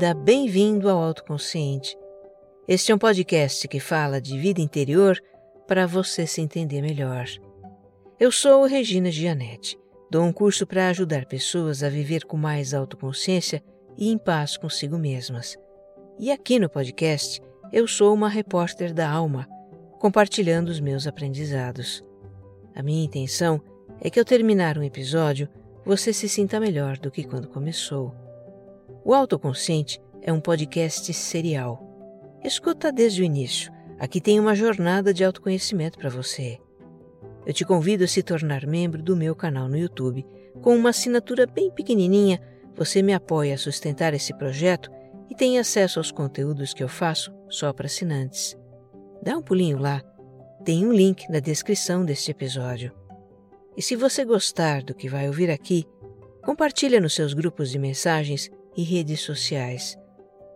bem-vinda, bem-vindo ao Autoconsciente. Este é um podcast que fala de vida interior para você se entender melhor. Eu sou Regina Gianetti. Dou um curso para ajudar pessoas a viver com mais autoconsciência e em paz consigo mesmas. E aqui no podcast, eu sou uma repórter da alma, compartilhando os meus aprendizados. A minha intenção é que ao terminar um episódio, você se sinta melhor do que quando começou. O Autoconsciente é um podcast serial. Escuta desde o início. Aqui tem uma jornada de autoconhecimento para você. Eu te convido a se tornar membro do meu canal no YouTube. Com uma assinatura bem pequenininha, você me apoia a sustentar esse projeto e tem acesso aos conteúdos que eu faço só para assinantes. Dá um pulinho lá. Tem um link na descrição deste episódio. E se você gostar do que vai ouvir aqui, compartilha nos seus grupos de mensagens e redes sociais.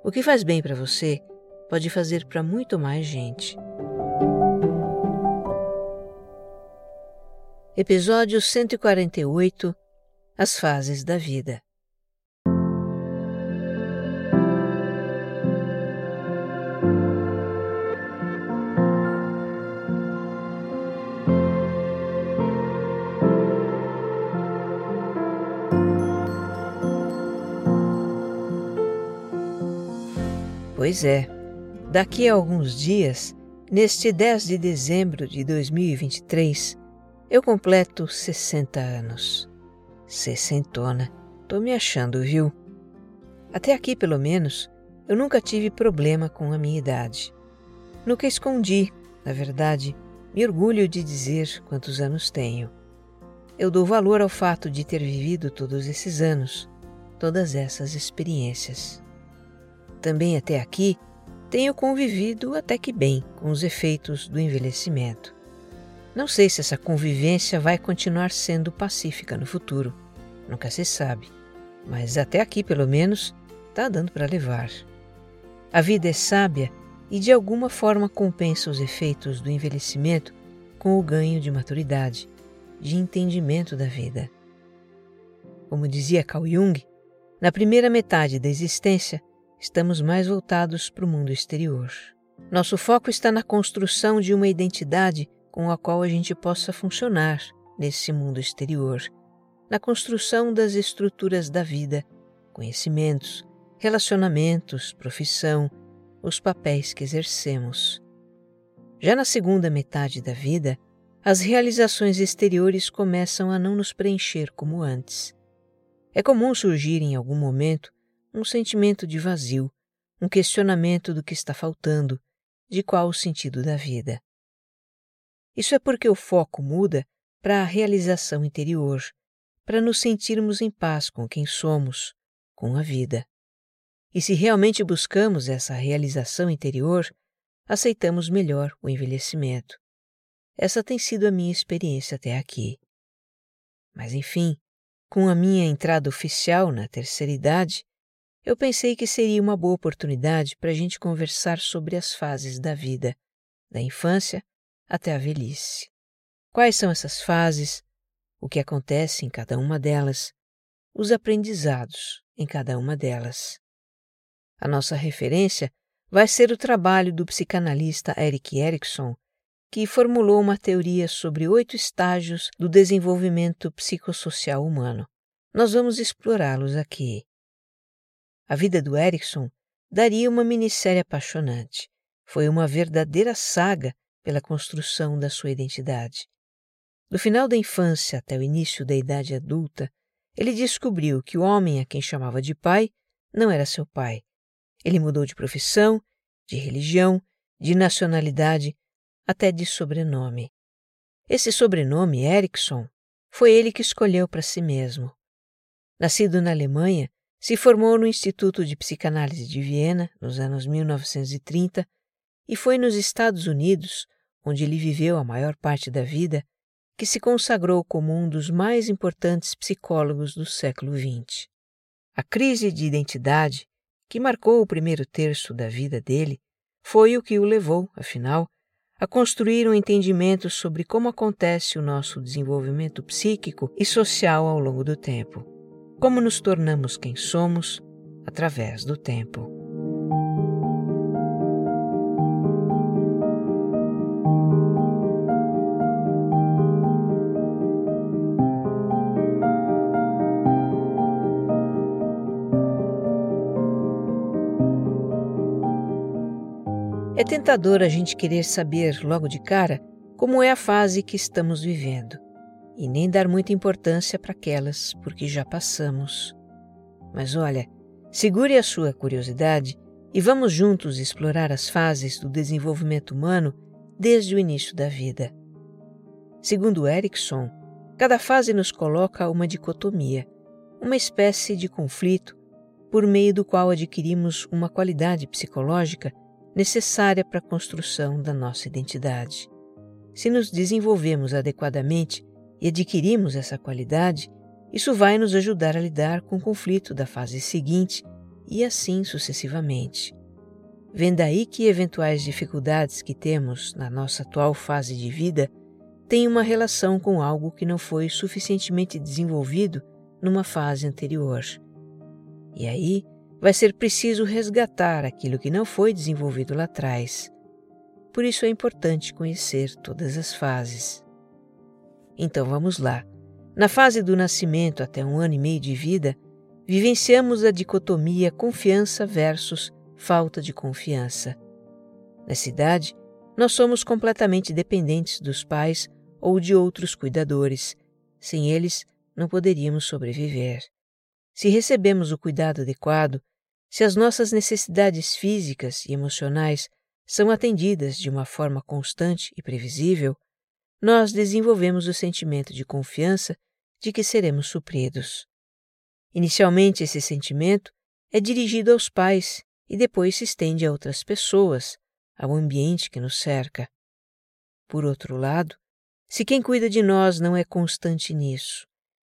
O que faz bem para você pode fazer para muito mais gente. Episódio 148 As fases da vida. Pois é, daqui a alguns dias, neste 10 de dezembro de 2023, eu completo 60 anos. Sessentona, tô me achando, viu? Até aqui, pelo menos, eu nunca tive problema com a minha idade. Nunca escondi, na verdade, me orgulho de dizer quantos anos tenho. Eu dou valor ao fato de ter vivido todos esses anos, todas essas experiências. Também até aqui tenho convivido até que bem com os efeitos do envelhecimento. Não sei se essa convivência vai continuar sendo pacífica no futuro. Nunca se sabe. Mas até aqui, pelo menos, está dando para levar. A vida é sábia e de alguma forma compensa os efeitos do envelhecimento com o ganho de maturidade, de entendimento da vida. Como dizia Carl Jung, na primeira metade da existência, estamos mais voltados para o mundo exterior. Nosso foco está na construção de uma identidade com a qual a gente possa funcionar nesse mundo exterior, na construção das estruturas da vida, conhecimentos, relacionamentos, profissão, os papéis que exercemos. Já na segunda metade da vida, as realizações exteriores começam a não nos preencher como antes. É comum surgir em algum momento um sentimento de vazio, um questionamento do que está faltando, de qual o sentido da vida. Isso é porque o foco muda para a realização interior, para nos sentirmos em paz com quem somos, com a vida. E se realmente buscamos essa realização interior, aceitamos melhor o envelhecimento. Essa tem sido a minha experiência até aqui. Mas enfim, com a minha entrada oficial na terceira idade, eu pensei que seria uma boa oportunidade para a gente conversar sobre as fases da vida, da infância até a velhice. Quais são essas fases? O que acontece em cada uma delas? Os aprendizados em cada uma delas. A nossa referência vai ser o trabalho do psicanalista Eric Erikson, que formulou uma teoria sobre oito estágios do desenvolvimento psicossocial humano. Nós vamos explorá-los aqui. A vida do Erikson daria uma minissérie apaixonante. Foi uma verdadeira saga pela construção da sua identidade. Do final da infância até o início da idade adulta, ele descobriu que o homem a quem chamava de pai não era seu pai. Ele mudou de profissão, de religião, de nacionalidade, até de sobrenome. Esse sobrenome, Erickson, foi ele que escolheu para si mesmo. Nascido na Alemanha, se formou no Instituto de Psicanálise de Viena nos anos 1930 e foi nos Estados Unidos onde ele viveu a maior parte da vida, que se consagrou como um dos mais importantes psicólogos do século XX. A crise de identidade, que marcou o primeiro terço da vida dele, foi o que o levou, afinal, a construir um entendimento sobre como acontece o nosso desenvolvimento psíquico e social ao longo do tempo. Como nos tornamos quem somos, através do tempo. É tentador a gente querer saber logo de cara como é a fase que estamos vivendo e nem dar muita importância para aquelas porque já passamos. Mas olha, segure a sua curiosidade e vamos juntos explorar as fases do desenvolvimento humano desde o início da vida. Segundo Erickson, cada fase nos coloca uma dicotomia, uma espécie de conflito por meio do qual adquirimos uma qualidade psicológica necessária para a construção da nossa identidade. Se nos desenvolvemos adequadamente e adquirimos essa qualidade, isso vai nos ajudar a lidar com o conflito da fase seguinte e assim sucessivamente. Vendo aí que eventuais dificuldades que temos na nossa atual fase de vida têm uma relação com algo que não foi suficientemente desenvolvido numa fase anterior. E aí vai ser preciso resgatar aquilo que não foi desenvolvido lá atrás. Por isso é importante conhecer todas as fases. Então vamos lá. Na fase do nascimento até um ano e meio de vida, vivenciamos a dicotomia confiança versus falta de confiança. Nessa idade, nós somos completamente dependentes dos pais ou de outros cuidadores. Sem eles, não poderíamos sobreviver. Se recebemos o cuidado adequado, se as nossas necessidades físicas e emocionais são atendidas de uma forma constante e previsível, nós desenvolvemos o sentimento de confiança de que seremos supridos. Inicialmente, esse sentimento é dirigido aos pais e depois se estende a outras pessoas, ao ambiente que nos cerca. Por outro lado, se quem cuida de nós não é constante nisso,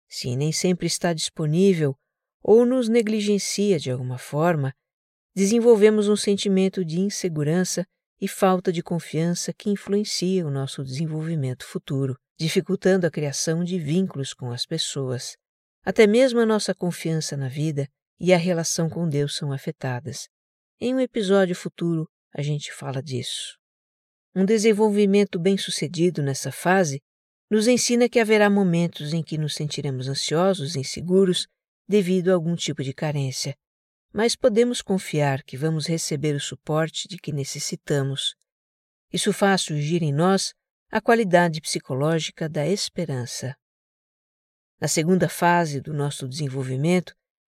se nem sempre está disponível ou nos negligencia de alguma forma, desenvolvemos um sentimento de insegurança e falta de confiança que influencia o nosso desenvolvimento futuro, dificultando a criação de vínculos com as pessoas. Até mesmo a nossa confiança na vida e a relação com Deus são afetadas. Em um episódio futuro, a gente fala disso. Um desenvolvimento bem-sucedido nessa fase nos ensina que haverá momentos em que nos sentiremos ansiosos, inseguros devido a algum tipo de carência, mas podemos confiar que vamos receber o suporte de que necessitamos. Isso faz surgir em nós a qualidade psicológica da esperança. Na segunda fase do nosso desenvolvimento,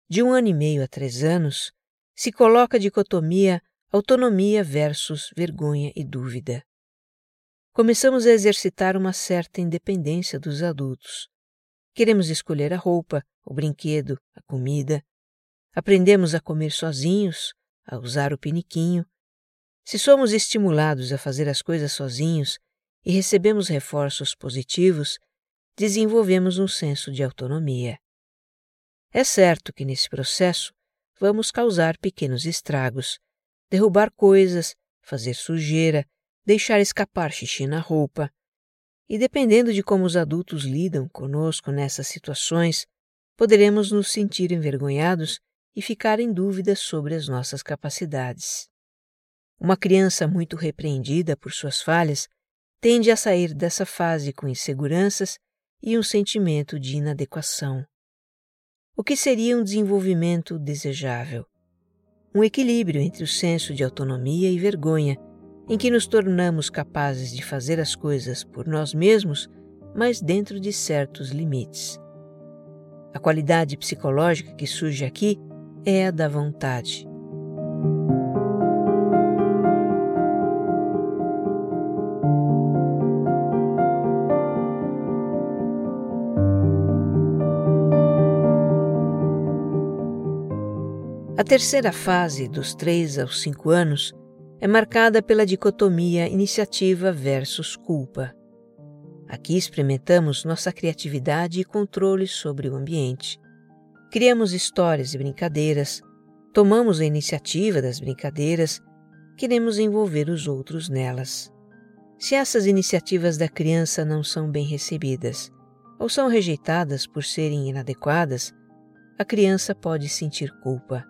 de um ano e meio a três anos, se coloca a dicotomia autonomia versus vergonha e dúvida. Começamos a exercitar uma certa independência dos adultos. Queremos escolher a roupa, o brinquedo, a comida. Aprendemos a comer sozinhos, a usar o piniquinho. Se somos estimulados a fazer as coisas sozinhos e recebemos reforços positivos, desenvolvemos um senso de autonomia. É certo que nesse processo vamos causar pequenos estragos, derrubar coisas, fazer sujeira, deixar escapar xixi na roupa, e dependendo de como os adultos lidam conosco nessas situações, poderemos nos sentir envergonhados e ficar em dúvida sobre as nossas capacidades. Uma criança muito repreendida por suas falhas tende a sair dessa fase com inseguranças e um sentimento de inadequação. O que seria um desenvolvimento desejável? Um equilíbrio entre o senso de autonomia e vergonha em que nos tornamos capazes de fazer as coisas por nós mesmos, mas dentro de certos limites. A qualidade psicológica que surge aqui é da vontade. A terceira fase, dos 3 aos 5 anos, é marcada pela dicotomia iniciativa versus culpa. Aqui experimentamos nossa criatividade e controle sobre o ambiente. Criamos histórias e brincadeiras, tomamos a iniciativa das brincadeiras, queremos envolver os outros nelas. Se essas iniciativas da criança não são bem recebidas ou são rejeitadas por serem inadequadas, a criança pode sentir culpa.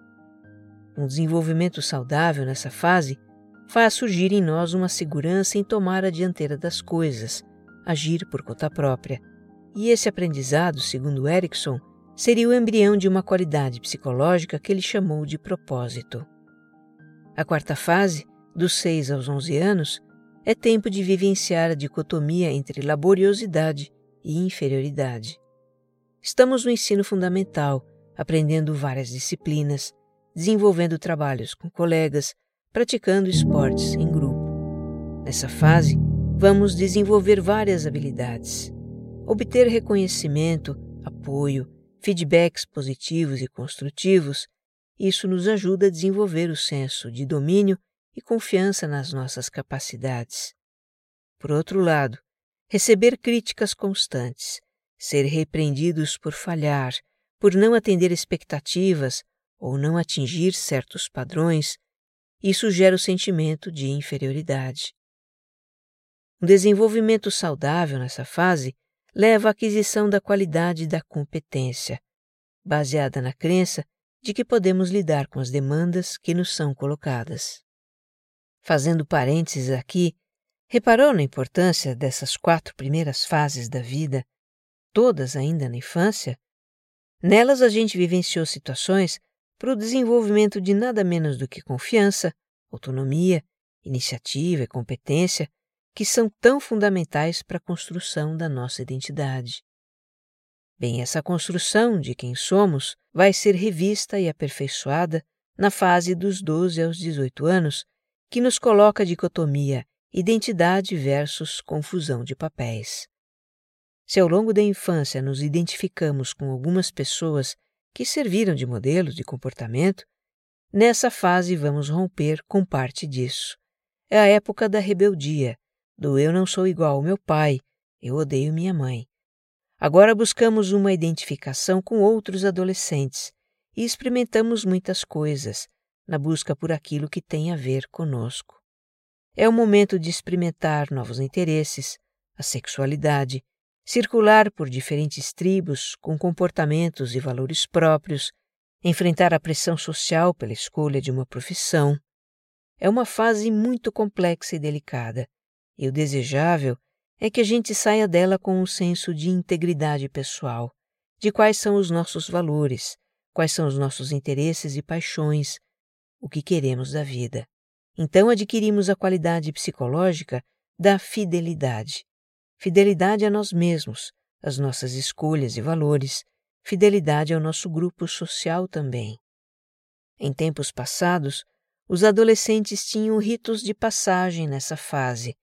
Um desenvolvimento saudável nessa fase faz surgir em nós uma segurança em tomar a dianteira das coisas, agir por conta própria. E esse aprendizado, segundo Erickson, seria o embrião de uma qualidade psicológica que ele chamou de propósito. A quarta fase, dos 6 aos 11 anos, é tempo de vivenciar a dicotomia entre laboriosidade e inferioridade. Estamos no ensino fundamental, aprendendo várias disciplinas, desenvolvendo trabalhos com colegas, praticando esportes em grupo. Nessa fase, vamos desenvolver várias habilidades. Obter reconhecimento, apoio, feedbacks positivos e construtivos, isso nos ajuda a desenvolver o senso de domínio e confiança nas nossas capacidades. Por outro lado, receber críticas constantes, ser repreendidos por falhar, por não atender expectativas ou não atingir certos padrões, isso gera o sentimento de inferioridade. Um desenvolvimento saudável nessa fase leva à aquisição da qualidade da competência, baseada na crença de que podemos lidar com as demandas que nos são colocadas. Fazendo parênteses aqui, reparou na importância dessas quatro primeiras fases da vida, todas ainda na infância? Nelas a gente vivenciou situações para o desenvolvimento de nada menos do que confiança, autonomia, iniciativa e competência que são tão fundamentais para a construção da nossa identidade. Bem, essa construção de quem somos vai ser revista e aperfeiçoada na fase dos 12 aos 18 anos, que nos coloca a dicotomia identidade versus confusão de papéis. Se ao longo da infância nos identificamos com algumas pessoas que serviram de modelos de comportamento, nessa fase vamos romper com parte disso. É a época da rebeldia, do eu não sou igual ao meu pai, eu odeio minha mãe. Agora buscamos uma identificação com outros adolescentes e experimentamos muitas coisas na busca por aquilo que tem a ver conosco. É o momento de experimentar novos interesses, a sexualidade, circular por diferentes tribos com comportamentos e valores próprios, enfrentar a pressão social pela escolha de uma profissão. É uma fase muito complexa e delicada, e o desejável é que a gente saia dela com um senso de integridade pessoal, de quais são os nossos valores, quais são os nossos interesses e paixões, o que queremos da vida. Então adquirimos a qualidade psicológica da fidelidade, fidelidade a nós mesmos, às nossas escolhas e valores, fidelidade ao nosso grupo social também. Em tempos passados, os adolescentes tinham ritos de passagem nessa fase,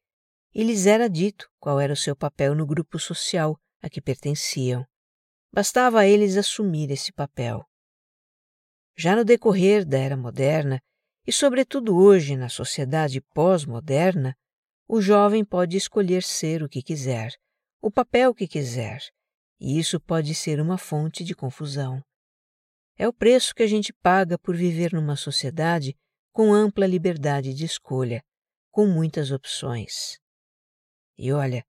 e lhes era dito qual era o seu papel no grupo social a que pertenciam. Bastava a eles assumir esse papel. Já no decorrer da era moderna, e sobretudo hoje na sociedade pós-moderna, o jovem pode escolher ser o que quiser, o papel que quiser, e isso pode ser uma fonte de confusão. É o preço que a gente paga por viver numa sociedade com ampla liberdade de escolha, com muitas opções. E olha,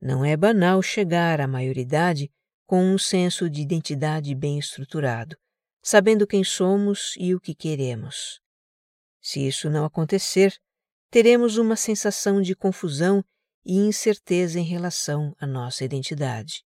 não é banal chegar à maioridade com um senso de identidade bem estruturado, sabendo quem somos e o que queremos. Se isso não acontecer, teremos uma sensação de confusão e incerteza em relação à nossa identidade.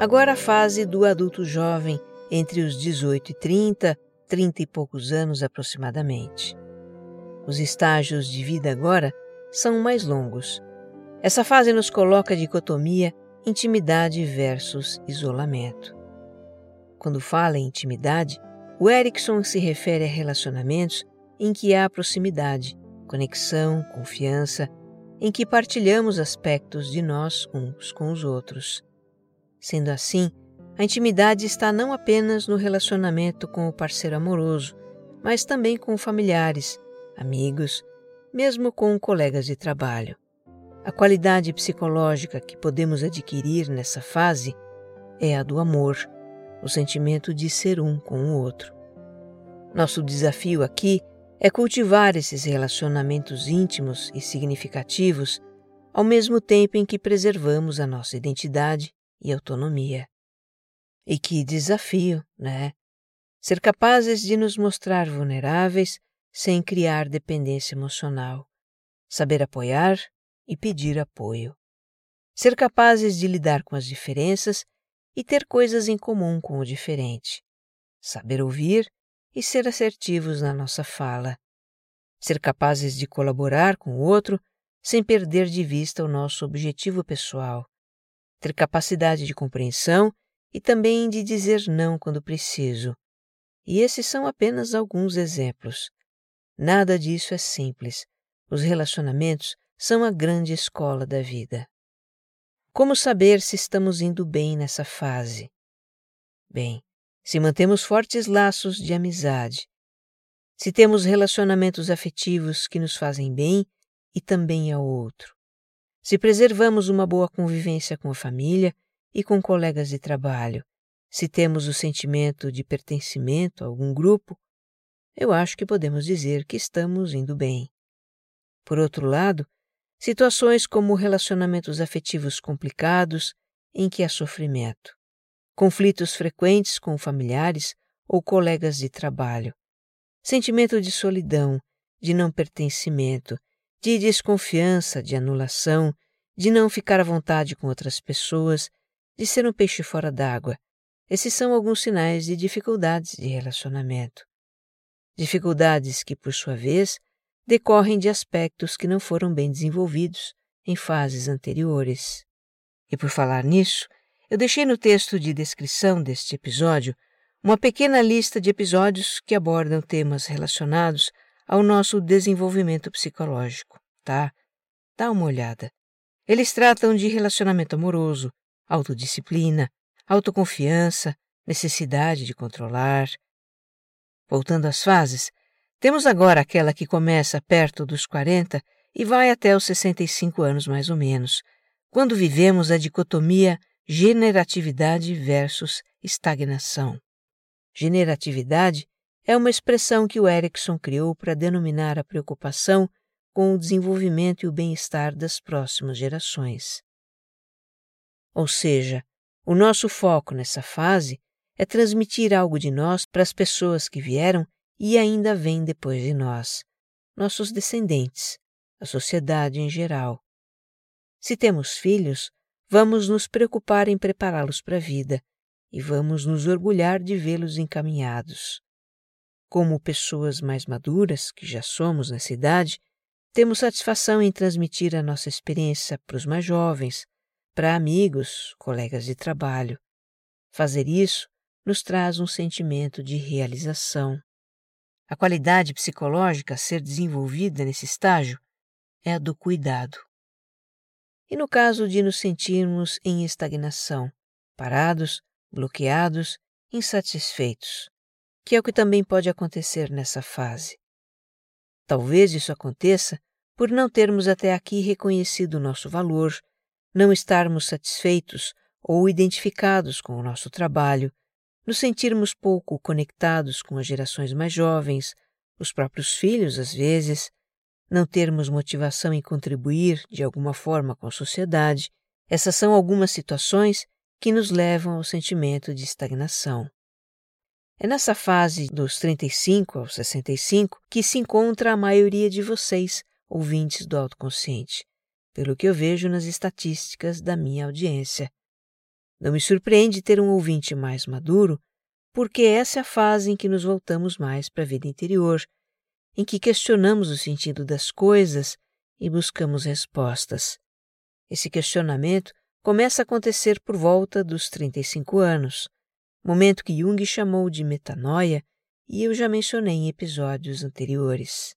Agora a fase do adulto jovem, entre os 18 e 30, 30 e poucos anos aproximadamente. Os estágios de vida agora são mais longos essa fase nos coloca a dicotomia intimidade versus isolamento. Quando fala em intimidade, o Erickson se refere a relacionamentos em que há proximidade, conexão, confiança, em que partilhamos aspectos de nós uns com os outros. Sendo assim, a intimidade está não apenas no relacionamento com o parceiro amoroso, mas também com familiares, amigos, mesmo com colegas de trabalho. A qualidade psicológica que podemos adquirir nessa fase é a do amor, o sentimento de ser um com o outro. Nosso desafio aqui é cultivar esses relacionamentos íntimos e significativos ao mesmo tempo em que preservamos a nossa identidade e autonomia. E que desafio, né? Ser capazes de nos mostrar vulneráveis sem criar dependência emocional, saber apoiar e pedir apoio. Ser capazes de lidar com as diferenças e ter coisas em comum com o diferente. Saber ouvir e ser assertivos na nossa fala. Ser capazes de colaborar com o outro sem perder de vista o nosso objetivo pessoal. Ter capacidade de compreensão e também de dizer não quando preciso. E esses são apenas alguns exemplos. Nada disso é simples. Os relacionamentos são a grande escola da vida. Como saber se estamos indo bem nessa fase? Bem, se mantemos fortes laços de amizade, se temos relacionamentos afetivos que nos fazem bem e também ao outro, se preservamos uma boa convivência com a família e com colegas de trabalho, se temos o sentimento de pertencimento a algum grupo, eu acho que podemos dizer que estamos indo bem. Por outro lado, situações como relacionamentos afetivos complicados em que há sofrimento, conflitos frequentes com familiares ou colegas de trabalho, sentimento de solidão, de não pertencimento, de desconfiança, de anulação, de não ficar à vontade com outras pessoas, de ser um peixe fora d'água, esses são alguns sinais de dificuldades de relacionamento. Dificuldades que, por sua vez, decorrem de aspectos que não foram bem desenvolvidos em fases anteriores. E por falar nisso, eu deixei no texto de descrição deste episódio uma pequena lista de episódios que abordam temas relacionados ao nosso desenvolvimento psicológico, tá? Dá uma olhada. Eles tratam de relacionamento amoroso, autodisciplina, autoconfiança, necessidade de controlar. Voltando às fases, temos agora aquela que começa perto dos 40 e vai até os 65 anos mais ou menos, quando vivemos a dicotomia generatividade versus estagnação. Generatividade é uma expressão que o Erickson criou para denominar a preocupação com o desenvolvimento e o bem-estar das próximas gerações. Ou seja, o nosso foco nessa fase é transmitir algo de nós para as pessoas que vieram e ainda vêm depois de nós, nossos descendentes, a sociedade em geral. Se temos filhos, vamos nos preocupar em prepará-los para a vida e vamos nos orgulhar de vê-los encaminhados. Como pessoas mais maduras, que já somos nessa idade, temos satisfação em transmitir a nossa experiência para os mais jovens, para amigos, colegas de trabalho. Fazer isso nos traz um sentimento de realização. A qualidade psicológica a ser desenvolvida nesse estágio é a do cuidado. E no caso de nos sentirmos em estagnação, parados, bloqueados, insatisfeitos, que é o que também pode acontecer nessa fase. Talvez isso aconteça por não termos até aqui reconhecido o nosso valor não estarmos satisfeitos ou identificados com o nosso trabalho, nos sentirmos pouco conectados com as gerações mais jovens, os próprios filhos às vezes, não termos motivação em contribuir de alguma forma com a sociedade, essas são algumas situações que nos levam ao sentimento de estagnação. É nessa fase dos 35 aos 65 que se encontra a maioria de vocês, ouvintes do autoconsciente pelo que eu vejo nas estatísticas da minha audiência. Não me surpreende ter um ouvinte mais maduro, porque essa é a fase em que nos voltamos mais para a vida interior, em que questionamos o sentido das coisas e buscamos respostas. Esse questionamento começa a acontecer por volta dos 35 anos, momento que Jung chamou de metanoia e eu já mencionei em episódios anteriores.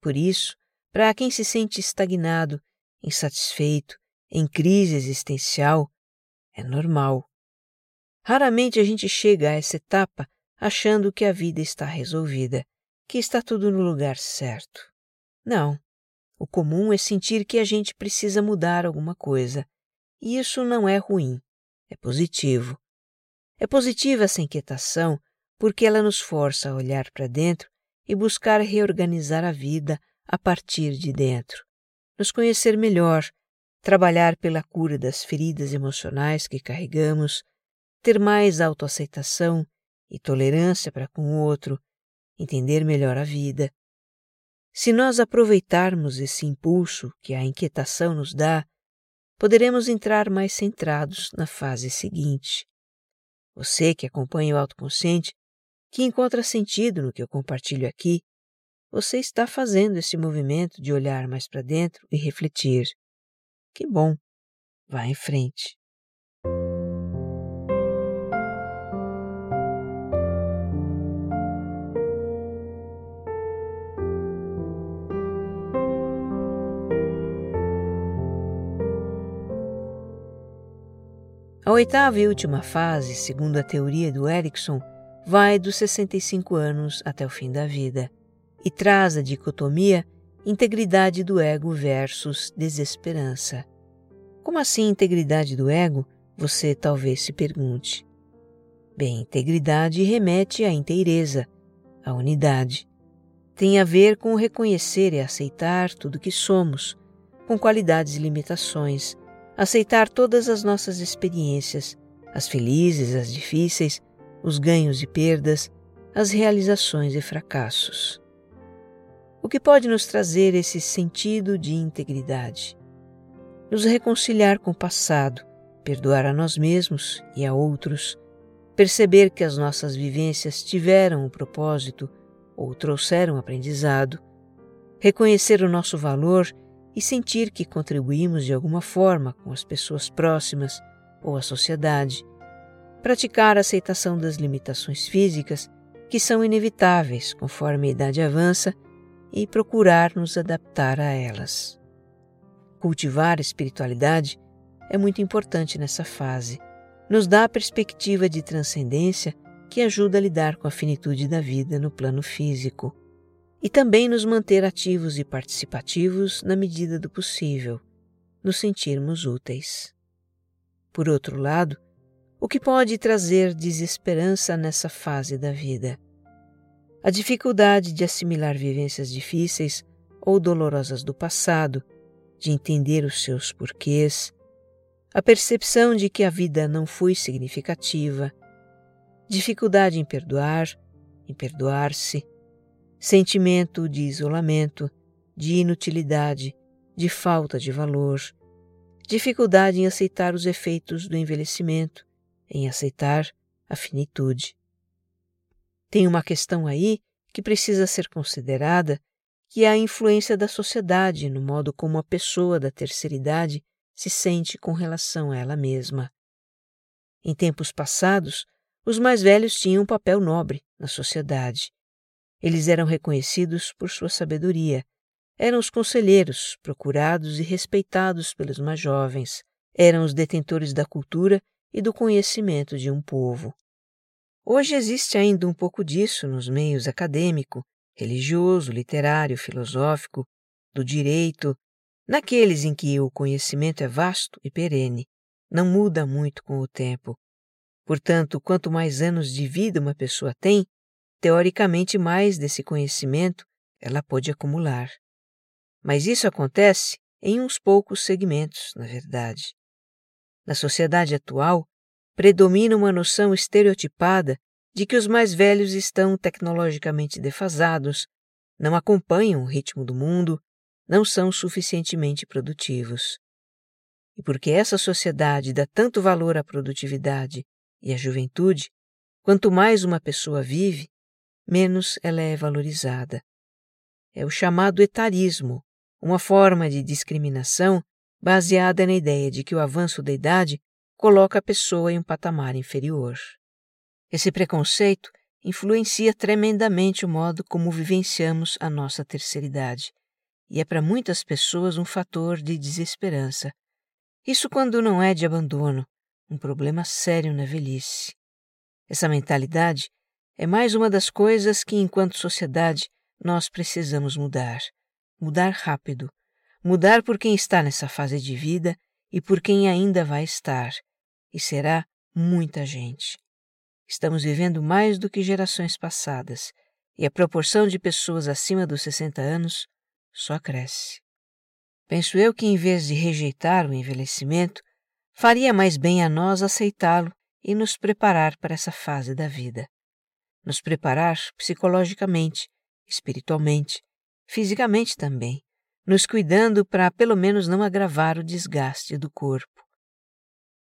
Por isso, para quem se sente estagnado insatisfeito, em crise existencial, é normal. Raramente a gente chega a essa etapa achando que a vida está resolvida, que está tudo no lugar certo. Não. O comum é sentir que a gente precisa mudar alguma coisa. E isso não é ruim, é positivo. É positiva essa inquietação porque ela nos força a olhar para dentro e buscar reorganizar a vida a partir de dentro, nos conhecer melhor, trabalhar pela cura das feridas emocionais que carregamos, ter mais autoaceitação e tolerância para com o outro, entender melhor a vida. Se nós aproveitarmos esse impulso que a inquietação nos dá, poderemos entrar mais centrados na fase seguinte. Você que acompanha o autoconsciente, que encontra sentido no que eu compartilho aqui, você está fazendo esse movimento de olhar mais para dentro e refletir. Que bom! Vá em frente. A oitava e última fase, segundo a teoria do Erickson, vai dos 65 anos até o fim da vida e traz a dicotomia integridade do ego versus desesperança. Como assim integridade do ego? Você talvez se pergunte. Bem, integridade remete à inteireza, à unidade. Tem a ver com reconhecer e aceitar tudo que somos, com qualidades e limitações, aceitar todas as nossas experiências, as felizes, as difíceis, os ganhos e perdas, as realizações e fracassos. O que pode nos trazer esse sentido de integridade? Nos reconciliar com o passado, perdoar a nós mesmos e a outros, perceber que as nossas vivências tiveram um propósito ou trouxeram aprendizado, reconhecer o nosso valor e sentir que contribuímos de alguma forma com as pessoas próximas ou a sociedade, praticar a aceitação das limitações físicas que são inevitáveis conforme a idade avança e procurar nos adaptar a elas. Cultivar a espiritualidade é muito importante nessa fase. Nos dá a perspectiva de transcendência que ajuda a lidar com a finitude da vida no plano físico e também nos manter ativos e participativos na medida do possível, nos sentirmos úteis. Por outro lado, o que pode trazer desesperança nessa fase da vida? A dificuldade de assimilar vivências difíceis ou dolorosas do passado, de entender os seus porquês, a percepção de que a vida não foi significativa, dificuldade em perdoar, em perdoar-se, sentimento de isolamento, de inutilidade, de falta de valor, dificuldade em aceitar os efeitos do envelhecimento, em aceitar a finitude. Tem uma questão aí que precisa ser considerada, que é a influência da sociedade no modo como a pessoa da terceira idade se sente com relação a ela mesma. Em tempos passados, os mais velhos tinham um papel nobre na sociedade. Eles eram reconhecidos por sua sabedoria. Eram os conselheiros, procurados e respeitados pelos mais jovens. Eram os detentores da cultura e do conhecimento de um povo. Hoje existe ainda um pouco disso nos meios acadêmico, religioso, literário, filosófico, do direito, naqueles em que o conhecimento é vasto e perene, não muda muito com o tempo. Portanto, quanto mais anos de vida uma pessoa tem, teoricamente mais desse conhecimento ela pode acumular. Mas isso acontece em uns poucos segmentos, na verdade. Na sociedade atual, predomina uma noção estereotipada de que os mais velhos estão tecnologicamente defasados, não acompanham o ritmo do mundo, não são suficientemente produtivos. E porque essa sociedade dá tanto valor à produtividade e à juventude, quanto mais uma pessoa vive, menos ela é valorizada. É o chamado etarismo, uma forma de discriminação baseada na ideia de que o avanço da idade coloca a pessoa em um patamar inferior. Esse preconceito influencia tremendamente o modo como vivenciamos a nossa terceira idade e é para muitas pessoas um fator de desesperança. Isso quando não é de abandono, um problema sério na velhice. Essa mentalidade é mais uma das coisas que, enquanto sociedade, nós precisamos mudar. Mudar rápido. Mudar por quem está nessa fase de vida e por quem ainda vai estar. E será muita gente. Estamos vivendo mais do que gerações passadas. e a proporção de pessoas acima dos 60 anos só cresce. Penso eu que, em vez de rejeitar o envelhecimento, faria mais bem a nós aceitá-lo e nos preparar para essa fase da vida. Nos preparar psicologicamente, espiritualmente, fisicamente também, nos cuidando para pelo menos não agravar o desgaste do corpo.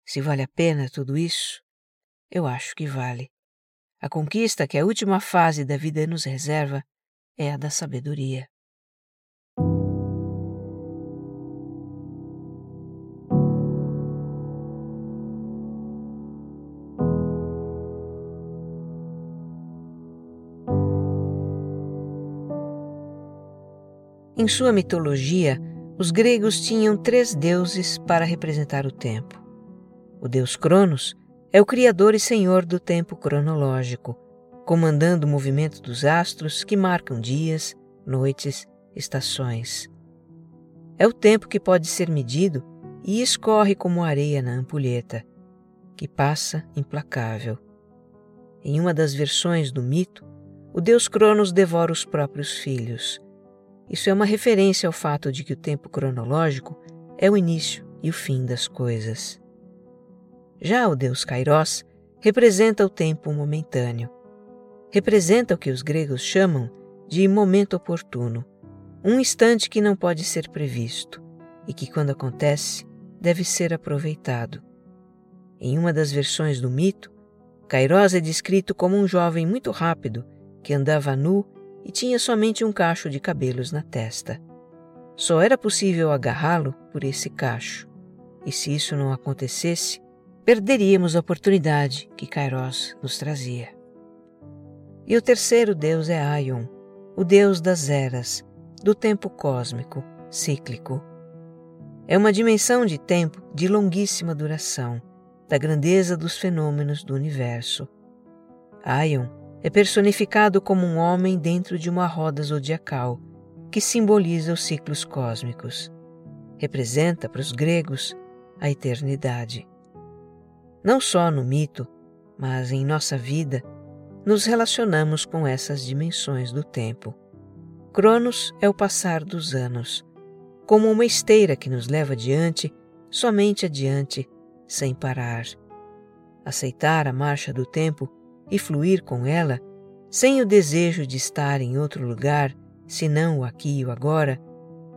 Se vale a pena tudo isso, eu acho que vale. A conquista que a última fase da vida nos reserva é a da sabedoria. Em sua mitologia, os gregos tinham três deuses para representar o tempo. O deus Cronos é o criador e senhor do tempo cronológico, comandando o movimento dos astros que marcam dias, noites, estações. É o tempo que pode ser medido e escorre como areia na ampulheta, que passa implacável. Em uma das versões do mito, o deus Cronos devora os próprios filhos isso é uma referência ao fato de que o tempo cronológico é o início e o fim das coisas. Já o deus Kairos representa o tempo momentâneo. Representa o que os gregos chamam de momento oportuno, um instante que não pode ser previsto e que, quando acontece, deve ser aproveitado. Em uma das versões do mito, Kairos é descrito como um jovem muito rápido que andava nu e tinha somente um cacho de cabelos na testa. Só era possível agarrá-lo por esse cacho, e se isso não acontecesse, perderíamos a oportunidade que Kairos nos trazia. E o terceiro deus é Aion, o deus das eras, do tempo cósmico, cíclico. É uma dimensão de tempo de longuíssima duração, da grandeza dos fenômenos do universo. Aion é personificado como um homem dentro de uma roda zodiacal, que simboliza os ciclos cósmicos. Representa para os gregos a eternidade. Não só no mito, mas em nossa vida, nos relacionamos com essas dimensões do tempo. Cronos é o passar dos anos, como uma esteira que nos leva adiante, somente adiante, sem parar. Aceitar a marcha do tempo e fluir com ela, sem o desejo de estar em outro lugar, senão o aqui e o agora,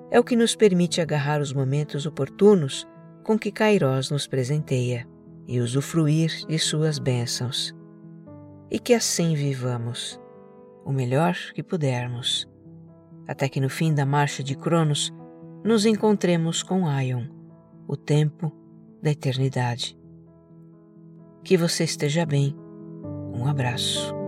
é o que nos permite agarrar os momentos oportunos com que Kairos nos presenteia e usufruir de suas bênçãos. E que assim vivamos, o melhor que pudermos, até que no fim da marcha de Cronos nos encontremos com Aion, o tempo da eternidade. Que você esteja bem um abraço.